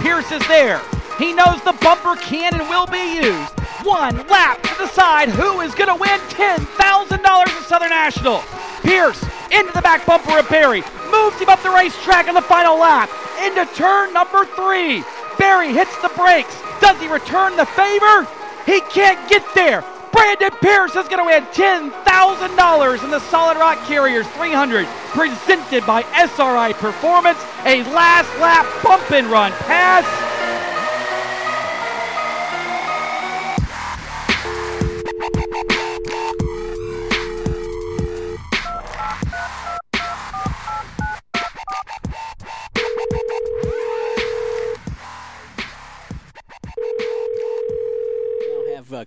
Pierce is there. He knows the bumper can and will be used. One lap to decide who is going to win $10,000 at Southern National. Pierce into the back bumper of Berry. Moves him up the racetrack in the final lap. Into turn number three. Berry hits the brakes. Does he return the favor? He can't get there. Brandon Pierce is going to win $10,000 in the Solid Rock Carriers 300 presented by SRI Performance. A last lap bump and run pass.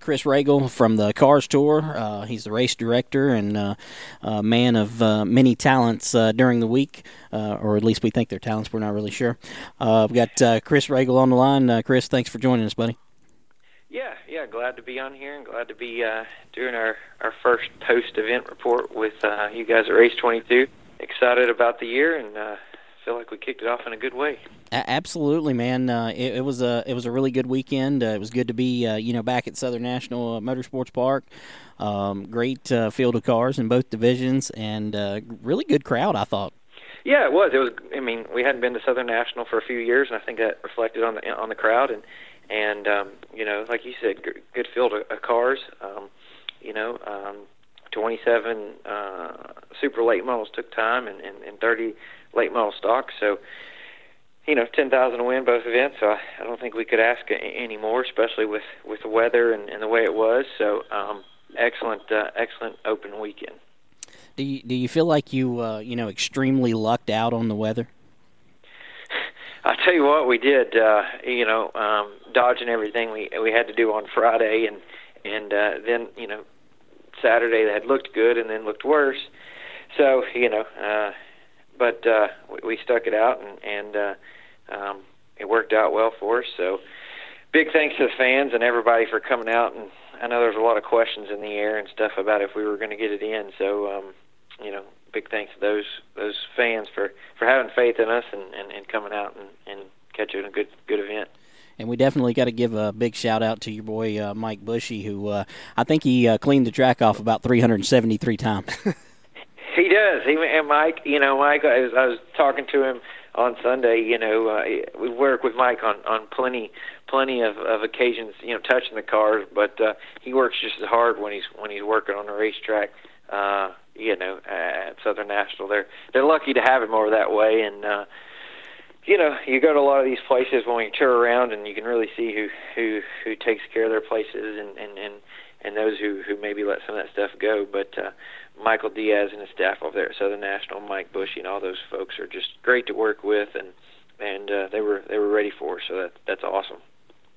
Chris Ragle from the Cars Tour. Uh, he's the race director and uh, uh, man of uh, many talents uh, during the week, uh, or at least we think they're talents. We're not really sure. We've got Chris Ragle on the line. Chris, thanks for joining us, buddy. Yeah, yeah, glad to be on here and glad to be doing our, our first post event report with you guys at Race 22. Excited about the year and feel like we kicked it off in a good way. Absolutely, man. Uh, it, it was a it was a really good weekend. Uh, it was good to be uh, you know back at Southern National uh, Motorsports Park. Um, great uh, field of cars in both divisions and uh, really good crowd. I thought. Yeah, it was. It was. I mean, we hadn't been to Southern National for a few years, and I think that reflected on the on the crowd. And and um, you know, like you said, g- good field of, of cars. Um, you know, um, 27 uh, super late models took time, and, and, and 30 late model stocks. So, you know, 10,000 to win both events. So I, I don't think we could ask any more, especially with with the weather and, and the way it was. So, um, excellent, uh, excellent open weekend. Do you, do you feel like you uh, you know extremely lucked out on the weather? I tell you what, we did. Uh, you know, um, dodging everything we we had to do on Friday, and and uh, then you know Saturday that looked good and then looked worse. So you know, uh, but uh, we, we stuck it out, and and uh, um, it worked out well for us. So big thanks to the fans and everybody for coming out. And I know there's a lot of questions in the air and stuff about if we were going to get it in. So um, you know, big thanks to those those fans for for having faith in us and and, and coming out and and catching a good good event. And we definitely got to give a big shout out to your boy uh, Mike Bushy, who uh, I think he uh, cleaned the track off about 373 times. He does. He and Mike, you know, Mike. I was, I was talking to him on Sunday. You know, uh, we work with Mike on on plenty plenty of, of occasions. You know, touching the cars, but uh, he works just as hard when he's when he's working on the racetrack. Uh, you know, at Southern National, they're they're lucky to have him over that way, and uh, you know, you go to a lot of these places when you tour around, and you can really see who who who takes care of their places, and and and and those who who maybe let some of that stuff go. But uh, Michael Diaz and his staff over there at Southern National, Mike Bushy, and all those folks are just great to work with, and and uh, they were they were ready for us, so that that's awesome.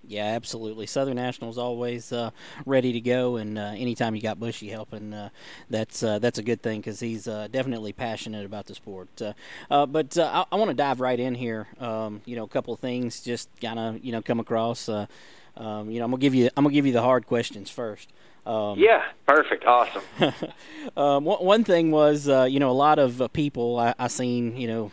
Yeah, absolutely. Southern National's always uh, ready to go, and uh, anytime you got Bushy helping, uh, that's uh, that's a good thing because he's uh, definitely passionate about the sport. Uh, but I, I want to dive right in here. Um, you know, a couple of things just kind of you know come across. Um, you know, I'm gonna give you I'm gonna give you the hard questions first. Um, Yeah, perfect, awesome. um, one, thing was, uh, you know, a lot of uh, people I, I seen, you know,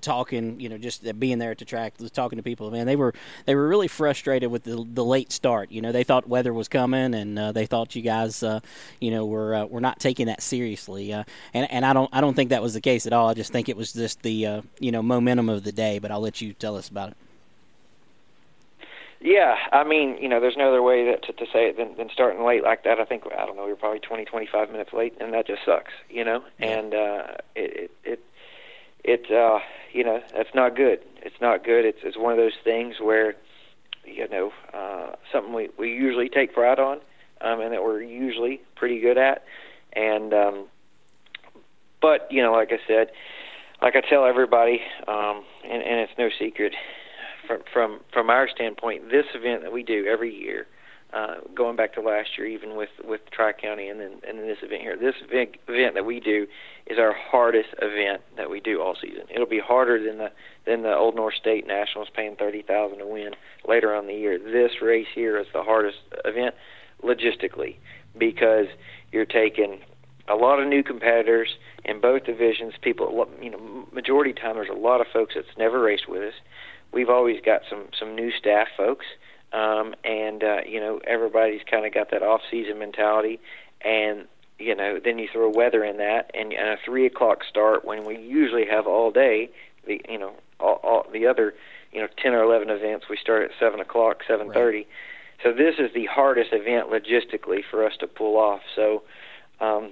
talking, you know, just being there at the track, talking to people. Man, they were they were really frustrated with the the late start. You know, they thought weather was coming, and uh, they thought you guys, uh, you know, were uh, were not taking that seriously. Uh, and and I don't I don't think that was the case at all. I just think it was just the uh, you know momentum of the day. But I'll let you tell us about it. Yeah, I mean, you know, there's no other way that, to, to say it than, than starting late like that. I think I don't know, we were probably 20, 25 minutes late, and that just sucks, you know. And uh, it, it, it, it, uh, you know, that's not good. It's not good. It's it's one of those things where, you know, uh, something we we usually take pride on, um, and that we're usually pretty good at, and um, but you know, like I said, like I tell everybody, um, and, and it's no secret from from our standpoint, this event that we do every year, uh, going back to last year, even with with Tri County, and then and then this event here. This event, event that we do is our hardest event that we do all season. It'll be harder than the than the Old North State Nationals, paying thirty thousand to win later on the year. This race here is the hardest event logistically because you're taking a lot of new competitors in both divisions. People, you know, majority time there's a lot of folks that's never raced with us. We've always got some some new staff folks, um, and uh, you know everybody's kind of got that off season mentality, and you know then you throw weather in that, and, and a three o'clock start when we usually have all day. The you know all, all the other you know ten or eleven events we start at seven o'clock, seven thirty. Right. So this is the hardest event logistically for us to pull off. So um,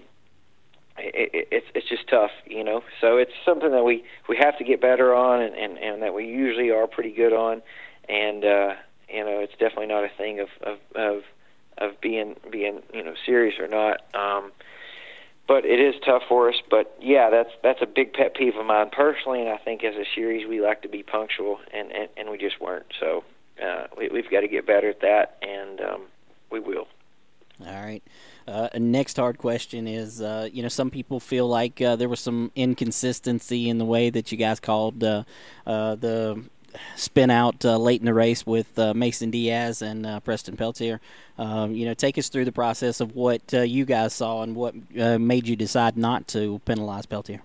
it, it, it's it's just tough, you know. So it's something that we we have to get better on, and and, and that we usually are pretty good on, and uh, you know it's definitely not a thing of of of, of being being you know serious or not. Um, but it is tough for us. But yeah, that's that's a big pet peeve of mine personally, and I think as a series we like to be punctual, and and, and we just weren't. So uh, we, we've got to get better at that, and um, we will. All right. Uh, next hard question is, uh, you know, some people feel like uh, there was some inconsistency in the way that you guys called uh, uh, the spin out uh, late in the race with Mason Diaz and Preston Peltier. Um, you know, take us through the process of what you guys saw and what made you decide not to penalize Peltier.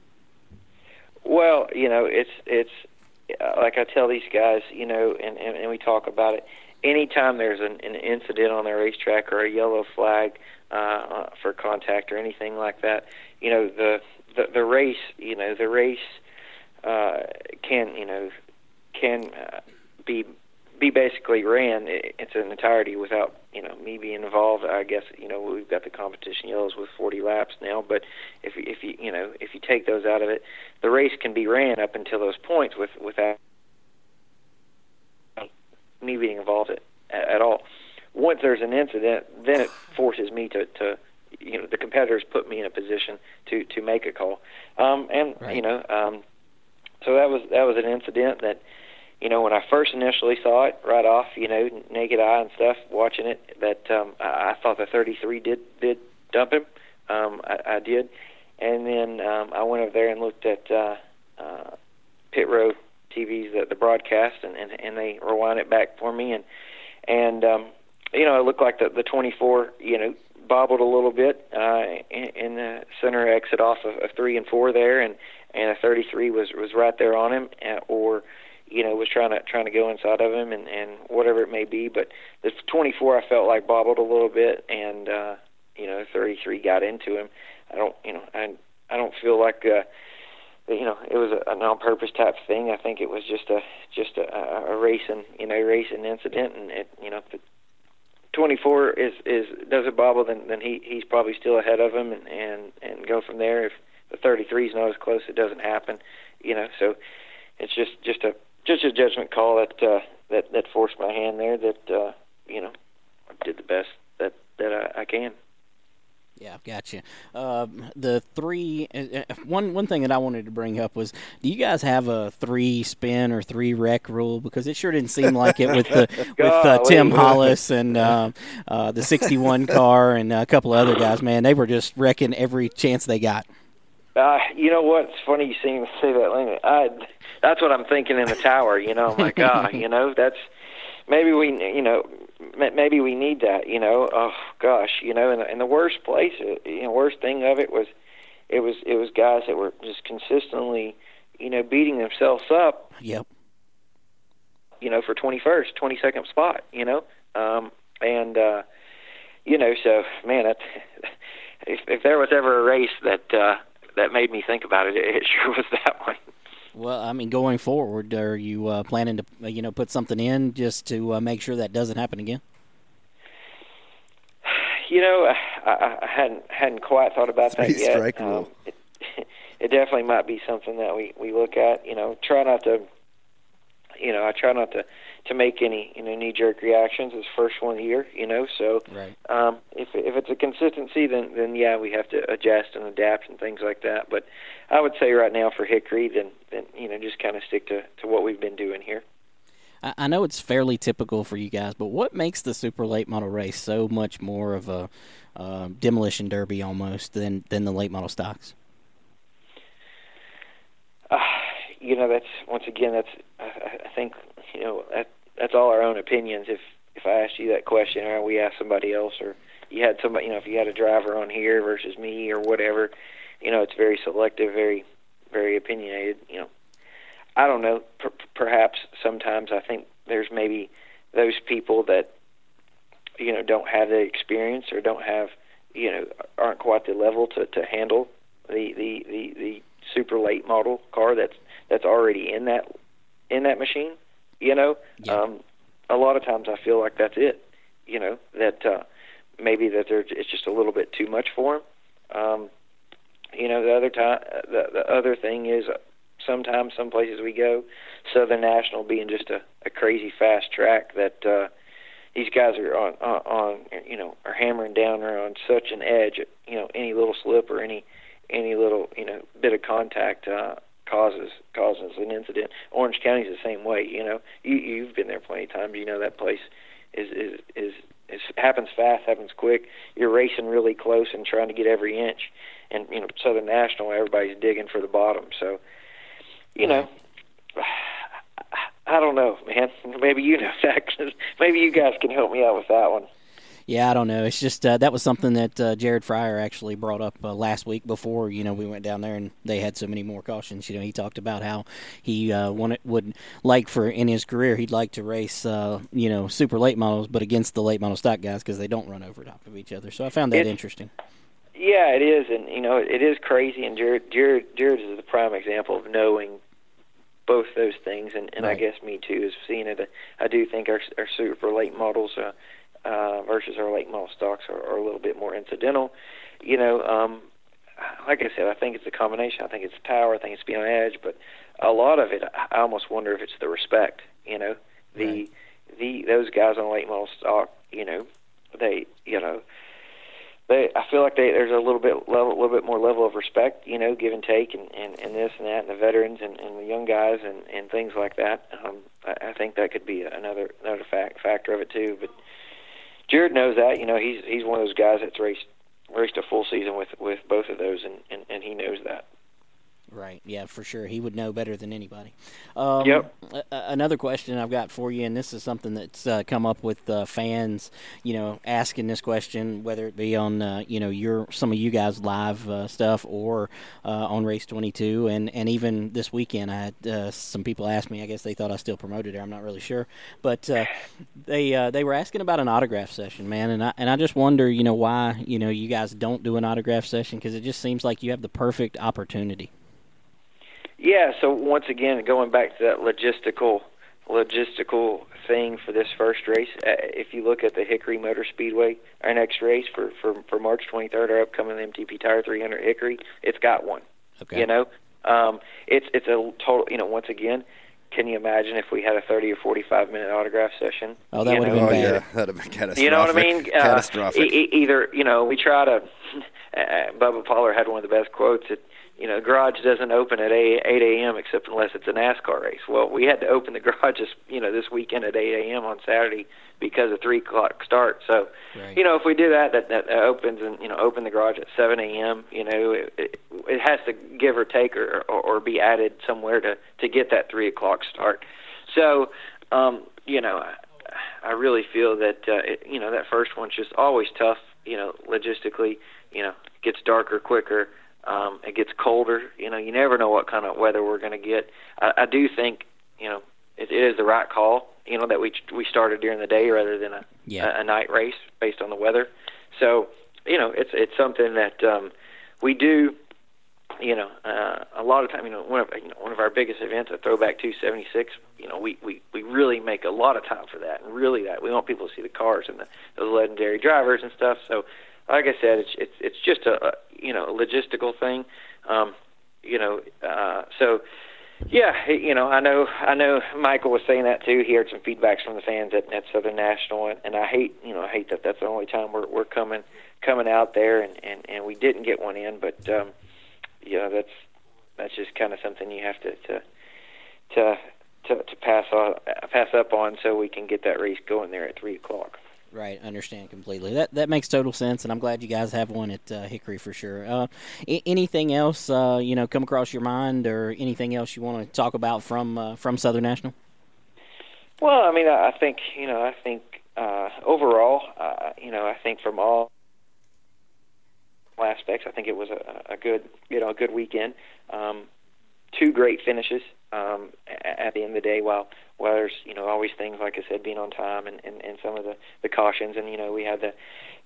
Well, you know, it's it's like I tell these guys, you know, and, and, and we talk about it. Anytime there's an, an incident on the racetrack or a yellow flag, uh, for contact or anything like that. You know, the the, the race, you know, the race uh, can you know can uh, be be basically ran its an entirety without you know me being involved. I guess you know we've got the competition yellows with 40 laps now, but if if you you know if you take those out of it, the race can be ran up until those points with without me being involved at, at all once there's an incident, then it forces me to, to you know, the competitors put me in a position to to make a call. Um, and right. you know, um, so that was that was an incident that, you know, when I first initially saw it right off, you know, naked eye and stuff, watching it, that um, I, I thought the 33 did did dump him. Um, I, I did, and then um, I went over there and looked at uh, uh, pit row TV's the, the broadcast, and, and and they rewind it back for me, and and um, you know, it looked like the the 24, you know, bobbled a little bit uh, in, in the center exit off of, of three and four there, and and a 33 was was right there on him, uh, or you know was trying to trying to go inside of him, and and whatever it may be. But the 24 I felt like bobbled a little bit, and uh, you know, 33 got into him. I don't, you know, I I don't feel like. Uh, you know, it was a, an on-purpose type thing. I think it was just a just a, a racing, you know, racing incident, and it, you know, 24 is is does a bobble, then then he he's probably still ahead of him, and and and go from there. If the 33 is not as close, it doesn't happen, you know. So it's just just a just a judgment call that uh, that that forced my hand there. That uh, you know, did the best that that I, I can. Yeah, I've gotcha. Uh, the three uh, uh, one one thing that I wanted to bring up was, do you guys have a three spin or three wreck rule? Because it sure didn't seem like it with the with uh, Tim Hollis and uh, uh, the '61 car and a couple of other guys. Man, they were just wrecking every chance they got. Uh, you know what's funny you seem to say that. I, that's what I'm thinking in the tower. You know, I'm like, ah, you know, that's maybe we, you know, maybe we need that. You know, oh gosh, you know, and, and the worst place, uh, you know, worst thing of it was, it was it was guys that were just consistently, you know, beating themselves up. Yep. You know, for 21st, 22nd spot. You know, um, and uh, you know, so man, that if if there was ever a race that uh, that made me think about it, it sure was that one. Well, I mean, going forward, are you uh, planning to, uh, you know, put something in just to uh, make sure that doesn't happen again? You know, I, I hadn't hadn't quite thought about Three that yet. Strike um, rule. It, it definitely might be something that we we look at. You know, try not to. You know, I try not to to make any you know knee jerk reactions. It's first one here, you know. So right. um, if if it's a consistency, then then yeah, we have to adjust and adapt and things like that. But I would say right now for Hickory, then then you know just kind of stick to to what we've been doing here. I, I know it's fairly typical for you guys, but what makes the super late model race so much more of a uh, demolition derby almost than than the late model stocks? Uh, you know, that's once again, that's I, I think you know that that's all our own opinions. If if I asked you that question, or we asked somebody else, or you had somebody, you know, if you had a driver on here versus me or whatever, you know, it's very selective, very very opinionated. You know, I don't know. Per- perhaps sometimes I think there's maybe those people that you know don't have the experience or don't have you know aren't quite the level to to handle the the the, the super late model car that's that's already in that in that machine. You know, Yeah. um, a lot of times I feel like that's it. You know that uh, maybe that there it's just a little bit too much for them. Um, you know, the other time, the, the other thing is uh, sometimes some places we go, Southern National being just a, a crazy fast track that uh, these guys are on, on on you know are hammering down there on such an edge. You know, any little slip or any any little you know bit of contact uh, causes causes an incident. Orange County's the same way. You know, you you've been there plenty of times. You know that place is is is it happens fast, happens quick. You're racing really close and trying to get every inch. And you know, Southern National, everybody's digging for the bottom. So, you know, I don't know, man. Maybe you know that. Maybe you guys can help me out with that one. Yeah, I don't know. It's just uh, that was something that uh, Jared Fryar actually brought up uh, last week before you know we went down there and they had so many more cautions. You know, he talked about how he uh, wanted would like for in his career he'd like to race uh, you know super late models, but against the late model stock guys because they don't run over top of each other. So I found that It's- interesting. Yeah, it is, and you know, it is crazy. And Jared, Jared, Jared is the prime example of knowing both those things, and, and I guess me too is seeing it. I do think our our super late models uh, uh, versus our late model stocks are, are a little bit more incidental. You know, um, like I said, I think it's a combination. I think it's power. I think it's being on edge, but a lot of it, I almost wonder if it's the respect. You know, the Right. the those guys on late model stock. You know, they you know they I feel like they there's a little bit level a little bit more level of respect, you know, give and take and, and, and this and that and the veterans and, and the young guys and, and things like that. Um I, I think that could be another another fact factor of it too. But Jared knows that, you know, he's he's one of those guys that's raced raced a full season with with both of those and, and, and he knows that. Right. Yeah, for sure. He would know better than anybody. Um, Yep. a- another question I've got for you, and this is something that's uh, come up with uh, fans, you know, asking this question, whether it be on, uh, you know, your some of you guys live uh, stuff or uh, on Race 22, and and even this weekend, I had uh, some people ask me. I guess they thought I still promoted there. I'm not really sure, but uh, they uh, they were asking about an autograph session, man, and I and I just wonder, you know, why you know you guys don't do an autograph session because it just seems like you have the perfect opportunity. Yeah, so once again, going back to that logistical logistical thing for this first race, uh, if you look at the Hickory Motor Speedway, our next race for for, for March 23rd, our upcoming MTP Tire 300 Hickory, it's got one. Okay. You know, um, it's it's a total. You know, once again, can you imagine if we had a 30 or 45 minute autograph session? Oh, that would've know, been Oh yeah, that'd have been catastrophic. you know what I mean? Uh, catastrophic. e- e- either you know, we try to. Uh, Bubba Pollard had one of the best quotes. That you know, garage doesn't open at 8, 8 a.m. except unless it's a NASCAR race. Well, we had to open the garages, you know, this weekend at 8 a.m. on Saturday because of three o'clock start. So, Right. you know, if we do that, that that opens and you know, open the garage at 7 a.m. You know, it, it, it has to give or take or, or or be added somewhere to to get that three o'clock start. So, um, you know, I, I really feel that uh, it, you know that first one's just always tough. You know, logistically, you know, gets darker quicker. Um, it gets colder. You know, you never know what kind of weather we're going to get. I, I do think, you know, it, it is the right call. You know that we we started during the day rather than a Yeah. a, a night race based on the weather. So, you know, it's it's something that um, we do you know, uh, a lot of time, you know, one of you know one of our biggest events, a Throwback 276. You know, we we we really make a lot of time for that, and really that we want people to see the cars and the those legendary drivers and stuff. So, like I said, it's it's it's just a, a you know a logistical thing. Um, you know, uh, so yeah, you know, I know I know Michael was saying that too. He heard some feedbacks from the fans at, at Southern National, and, and I hate you know I hate that that's the only time we're we're coming coming out there, and and and we didn't get one in, but. um you know that's that's just kind of something you have to to to to, to pass on, pass up on, so we can get that race going there at three o'clock. Right, understand completely. That that makes total sense, and I'm glad you guys have one at uh, Hickory for sure. Uh, I- anything else, uh, you know, come across your mind, or anything else you want to talk about from uh, from Southern National? Well, I mean, I think you know, I think uh, overall, uh, you know, I think from all aspects, I think it was a, a good, you know, a good weekend. Um, two great finishes um, at the end of the day. While while there's you know always things like I said, being on time and, and, and some of the the cautions, and you know we had the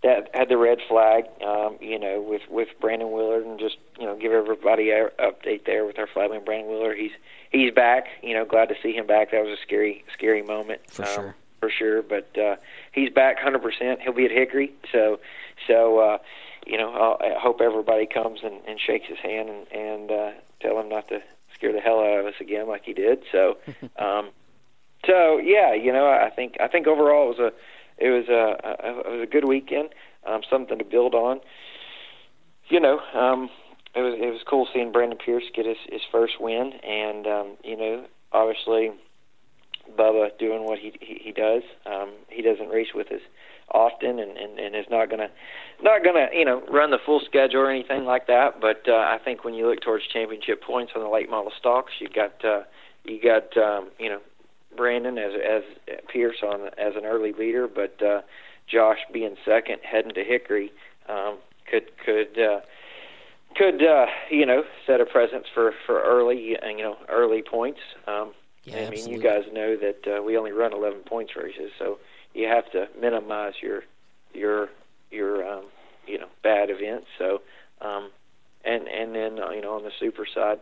that had the red flag, um, you know, with with Brandon Willard, and just you know give everybody an update there with our flagman Brandon Willard. He's he's back. You know, glad to see him back. That was a scary scary moment for um, sure. For sure, but uh, he's back 100%. He'll be at Hickory, so so uh, you know I'll, I hope everybody comes and, and shakes his hand and, and uh, tell him not to scare the hell out of us again like he did. So, um, so yeah, you know, I think I think overall it was a it was a, a it was a good weekend, um, something to build on. You know, um, it was it was cool seeing Brandon Pierce get his his first win, and um, you know, obviously, Bubba doing what he he, he does. Um, he doesn't race with us often, and, and and is not gonna not gonna you know run the full schedule or anything like that. But uh, I think when you look towards championship points on the late model stocks, you got uh, you got um, you know Brandon as as Pierce on as an early leader, but uh, Josh being second, heading to Hickory, um, could could uh, could uh, you know set a presence for for early you know early points. Um, Yeah, I mean, absolutely. you guys know that uh, we only run 11 points races, so you have to minimize your your your um, you know bad events. So um, and and then uh, you know on the super side,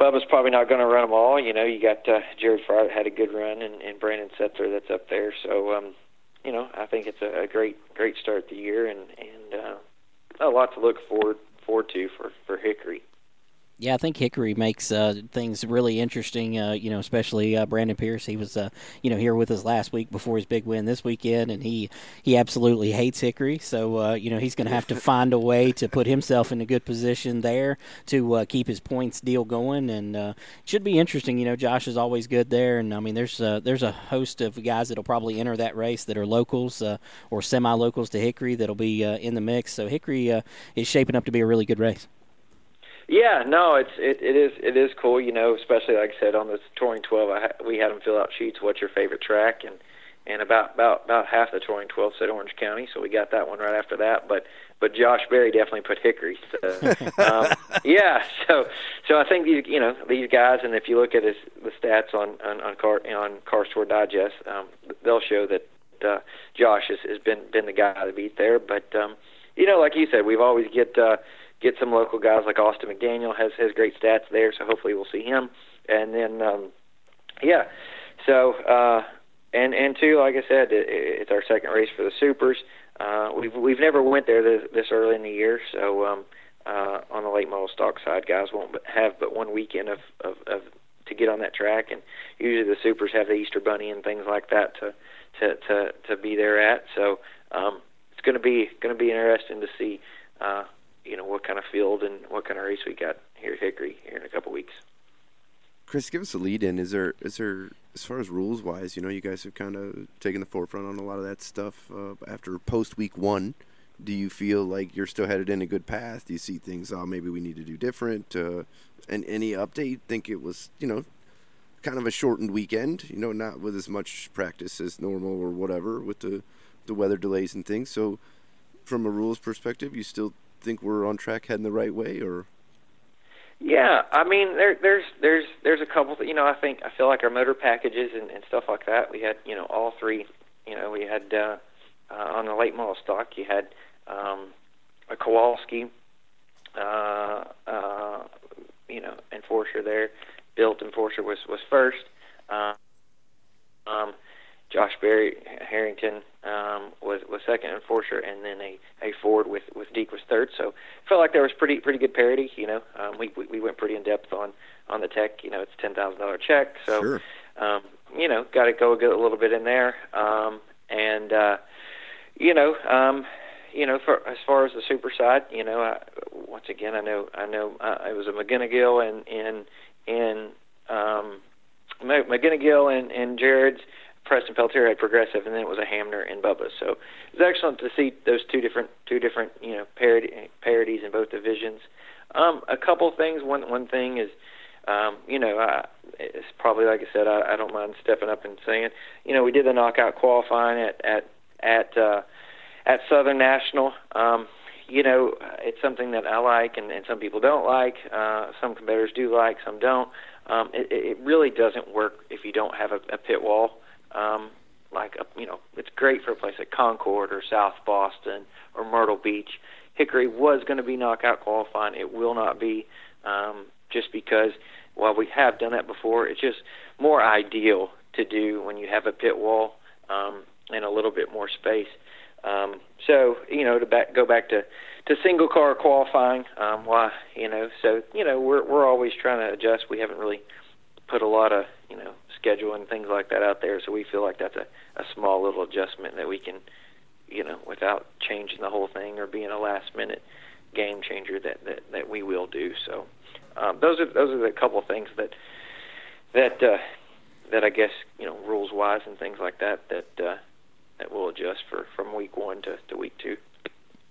Bubba's probably not going to run them all. You know, you got uh, Jared Fryar had a good run, and, and Brandon Setzer that's up there. So um, you know, I think it's a, a great great start to the year, and and uh, a lot to look forward forward to for for Hickory. Yeah, I think Hickory makes uh, things really interesting. Uh, you know, especially uh, Brandon Pierce. He was, uh, you know, here with us last week before his big win this weekend, and he he absolutely hates Hickory. So uh, you know, he's going to have to find a way to put himself in a good position there to uh, keep his points deal going, and uh, it should be interesting. You know, Josh is always good there, and I mean, there's uh, there's a host of guys that'll probably enter that race that are locals uh, or semi-locals to Hickory that'll be uh, in the mix. So Hickory uh, is shaping up to be a really good race. Yeah, no, it's it, it is it is cool, you know, especially like I said on this touring 12, I ha- we had them fill out sheets. What's your favorite track? And and about about about half the touring 12 said Orange County, so we got that one right after that. But but Josh Berry definitely put Hickory. So, um, yeah, so so I think these you know these guys, and if you look at his the stats on on on car on Cars Tour Digest, um, they'll show that uh, Josh has, has been been the guy to beat there. But um, you know, like you said, we've always get. Uh, get some local guys like Austin McDaniel has has great stats there, so hopefully we'll see him. And then, um, yeah, so uh, and and two, like I said, it, it's our second race for the supers. Uh, we've we've never went there this, this early in the year, so um, uh, on the late model stock side, guys won't have but one weekend of, of of to get on that track, and usually the supers have the Easter Bunny and things like that to to to to be there at. So um, it's going to be going to be interesting to see. Uh, you know what kind of field and what kind of race we got here at Hickory here in a couple weeks. Chris, give us a lead in. Is there is there as far as rules wise, you know, you guys have kind of taken the forefront on a lot of that stuff uh, after post week one. Do you feel like you're still headed in a good path? Do you see things? Oh, maybe we need to do different. Uh, and any update? Think it was you know kind of a shortened weekend. You know, not with as much practice as normal or whatever with the the weather delays and things. So, from a rules perspective, you still think we're on track heading the right way, or Yeah, I mean there there's there's there's a couple. You know, I think I feel like our motor packages and, and stuff like that. We had you know all three. You know, we had uh, uh, on the late model stock. You had um, a Kowalski, uh, uh, you know, enforcer there. Built enforcer was was first. Uh, um, Josh Berry Harrington um, was was second enforcer, and then a, a Ford with with Deac was third. So felt like there was pretty pretty good parity. You know, um, we, we we went pretty in depth on on the tech. You know, it's ten thousand dollar check, so sure. um, you know, got to go get a little bit in there. Um, and uh, you know, um, you know, for as far as the super side, you know, I, once again, I know I know uh, it was a McGunegill and in in um, McGunegill and, and Jared's. Preston Peltier had Progressive, and then it was a Hamner and Bubba. So it was excellent to see those two different two different you know parody, parodies in both divisions. Um, a couple things. One one thing is, um, you know, I, it's probably like I said, I, I don't mind stepping up and saying, you know, we did the knockout qualifying at at at uh, at Southern National. Um, you know, it's something that I like, and, and some people don't like. Uh, some competitors do like, some don't. Um, it, it really doesn't work if you don't have a, a pit wall. Um, like a, you know, it's great for a place like Concord or South Boston or Myrtle Beach. Hickory was going to be knockout qualifying. It will not be, um, just because while we have done that before, it's just more ideal to do when you have a pit wall um, and a little bit more space. Um, so you know to back, go back to to single car qualifying. Um, why you know so you know we're we're always trying to adjust. We haven't really put a lot of you know schedule and things like that out there, so we feel like that's a a small little adjustment that we can you know without changing the whole thing or being a last minute game changer that that that we will do. So um, those are those are the couple of things that that uh, that I guess you know rules wise and things like that that. Uh, that will adjust for from week one to, to week two.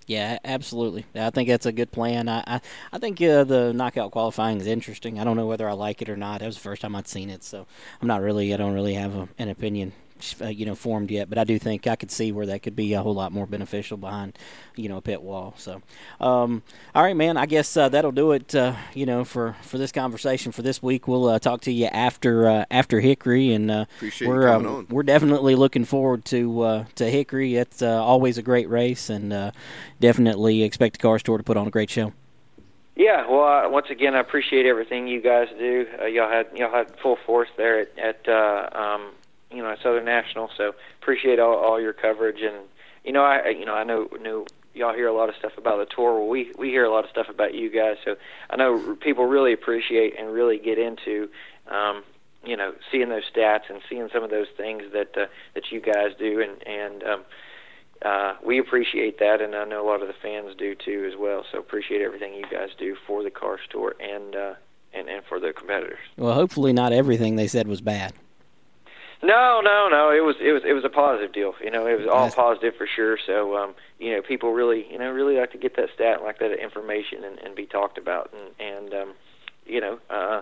Yeah, absolutely. I think that's a good plan. I I, I think uh, the knockout qualifying is interesting. I don't know whether I like it or not. That was the first time I'd seen it, so I'm not really. I don't really have a, an opinion uh, you know formed yet, but I do think I could see where that could be a whole lot more beneficial behind you know a pit wall. So, um, all right, man. I guess uh, that'll do it. Uh, you know for for this conversation for this week. We'll uh, talk to you after uh, after Hickory, and uh, Appreciate we're you coming on. we're definitely looking forward to to Hickory. It's always a great race, and definitely expect the Cars Tour to put on a great show. Yeah, well, uh, once again, I appreciate everything you guys do. Uh, y'all had y'all had full force there at, at uh, um, you know, at Southern National. So appreciate all, all your coverage, and you know, I you know, I know know y'all hear a lot of stuff about the tour. Well, we we hear a lot of stuff about you guys. So I know people really appreciate and really get into, um, you know, seeing those stats and seeing some of those things that uh, that you guys do, and and um, uh, we appreciate that, and I know a lot of the fans do too as well. So appreciate everything you guys do for the Cars Tour and uh, and and for the competitors. Well, hopefully not everything they said was bad. No, no, no. It was it was it was a positive deal. You know, it was all positive for sure. So, um, you know, people really, you know, really like to get that stat, like that information, and, and be talked about. And and um, you know, uh,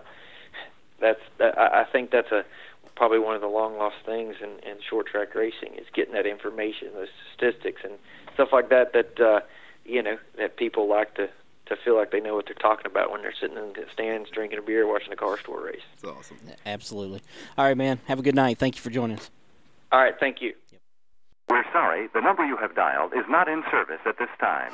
that's that, I I think that's a probably one of the long lost things in, in short track racing is getting that information, those statistics, and stuff like that. That uh, you know, that people like to to feel like they know what they're talking about when they're sitting in the stands drinking a beer, watching a Cars Tour race. It's awesome. Absolutely. All right, man. Have a good night. Thank you for joining us. All right, thank you. We're sorry, the number you have dialed is not in service at this time.